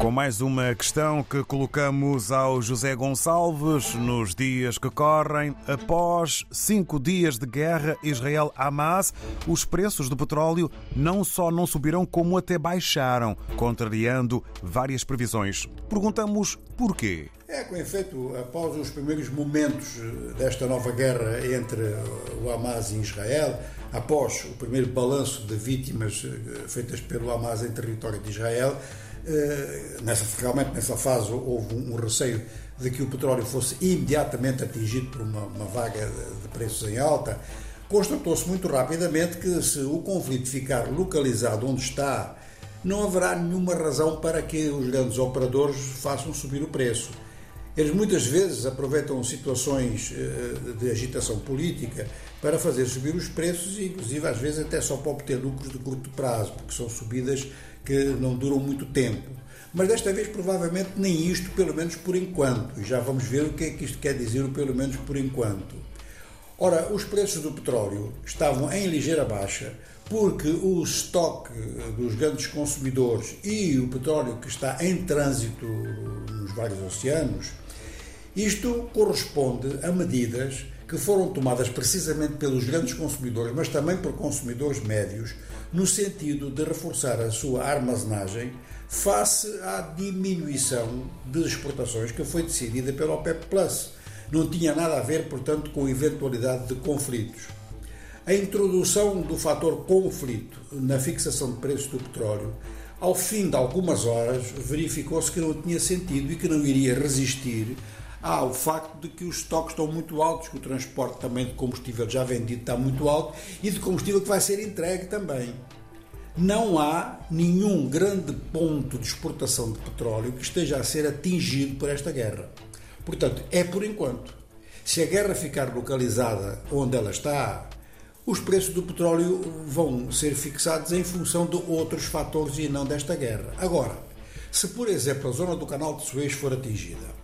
Com mais uma questão que colocamos ao José Gonçalves nos dias que correm. Após cinco dias de guerra Israel-Hamas, os preços do petróleo não só não subirão, como até baixaram, contrariando várias previsões. Perguntamos porquê. É, com efeito, após os primeiros momentos desta nova guerra entre o Hamas e Israel, após o primeiro balanço de vítimas feitas pelo Hamas em território de Israel, eh, nessa, realmente nessa fase houve um, receio de que o petróleo fosse imediatamente atingido por uma, uma vaga de, de preços em alta. Constatou-se muito rapidamente que se o conflito ficar localizado onde está, não haverá nenhuma razão para que os grandes operadores façam subir o preço. Eles muitas vezes aproveitam situações eh, de agitação política para fazer subir os preços e, inclusive, às vezes até só para obter lucros de curto prazo, porque são subidas que não duram muito tempo. Mas desta vez, provavelmente, nem isto, pelo menos por enquanto. Já vamos ver o que é que isto quer dizer, pelo menos por enquanto. Ora, os preços do petróleo estavam em ligeira baixa porque o estoque dos grandes consumidores e o petróleo que está em trânsito nos vários oceanos, isto corresponde a medidas que foram tomadas precisamente pelos grandes consumidores, mas também por consumidores médios, no sentido de reforçar a sua armazenagem face à diminuição de exportações que foi decidida pela OPEP Plus. Não tinha nada a ver, portanto, com eventualidade de conflitos. A introdução do fator conflito na fixação de preços do petróleo, ao fim de algumas horas, verificou-se que não tinha sentido e que não iria resistir Há o facto de que os estoques estão muito altos, que o transporte também de combustível já vendido está muito alto e de combustível que vai ser entregue também. Não há nenhum grande ponto de exportação de petróleo que esteja a ser atingido por esta guerra. Portanto, é por enquanto. Se a guerra ficar localizada onde ela está, os preços do petróleo vão ser fixados em função de outros fatores e não desta guerra. Agora, se por exemplo a zona do canal de Suez for atingida,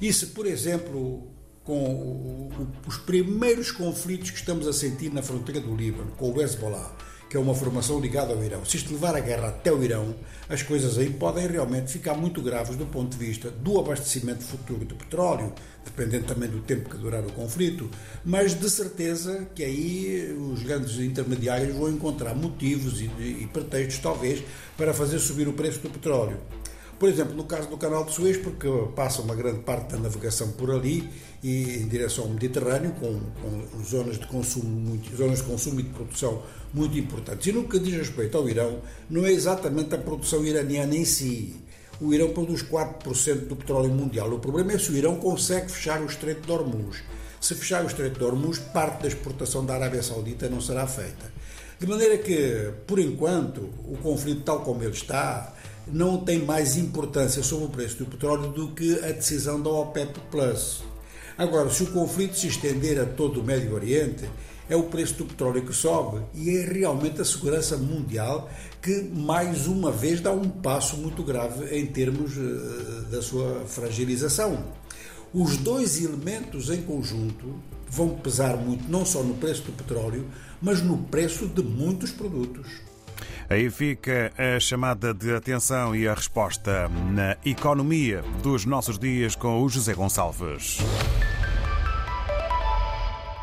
e se, por exemplo, com os primeiros conflitos que estamos a sentir na fronteira do Líbano, com o Hezbollah, que é uma formação ligada ao Irão, se isto levar a guerra até o Irão, as coisas aí podem realmente ficar muito graves do ponto de vista do abastecimento futuro de petróleo, dependendo também do tempo que durar o conflito, mas de certeza que aí os grandes intermediários vão encontrar motivos e, e pretextos, talvez, para fazer subir o preço do petróleo. Por exemplo, no caso do Canal de Suez, porque passa uma grande parte da navegação por ali e em direção ao Mediterrâneo, com, com zonas, de consumo muito, zonas de consumo e de produção muito importantes. E no que diz respeito ao Irão, não é exatamente a produção iraniana em si. O Irão produz 4% do petróleo mundial. O problema é se o Irão consegue fechar o Estreito de Hormuz. Se fechar o Estreito de Hormuz, parte da exportação da Arábia Saudita não será feita. De maneira que, por enquanto, o conflito tal como ele está, não tem mais importância sobre o preço do petróleo do que a decisão da OPEP Plus. Agora, se o conflito se estender a todo o Médio Oriente, é o preço do petróleo que sobe e é realmente a segurança mundial que, mais uma vez, dá um passo muito grave em termos uh, da sua fragilização. Os dois elementos em conjunto vão pesar muito não só no preço do petróleo, mas no preço de muitos produtos. Aí fica a chamada de atenção e a resposta na economia dos nossos dias com o José Gonçalves.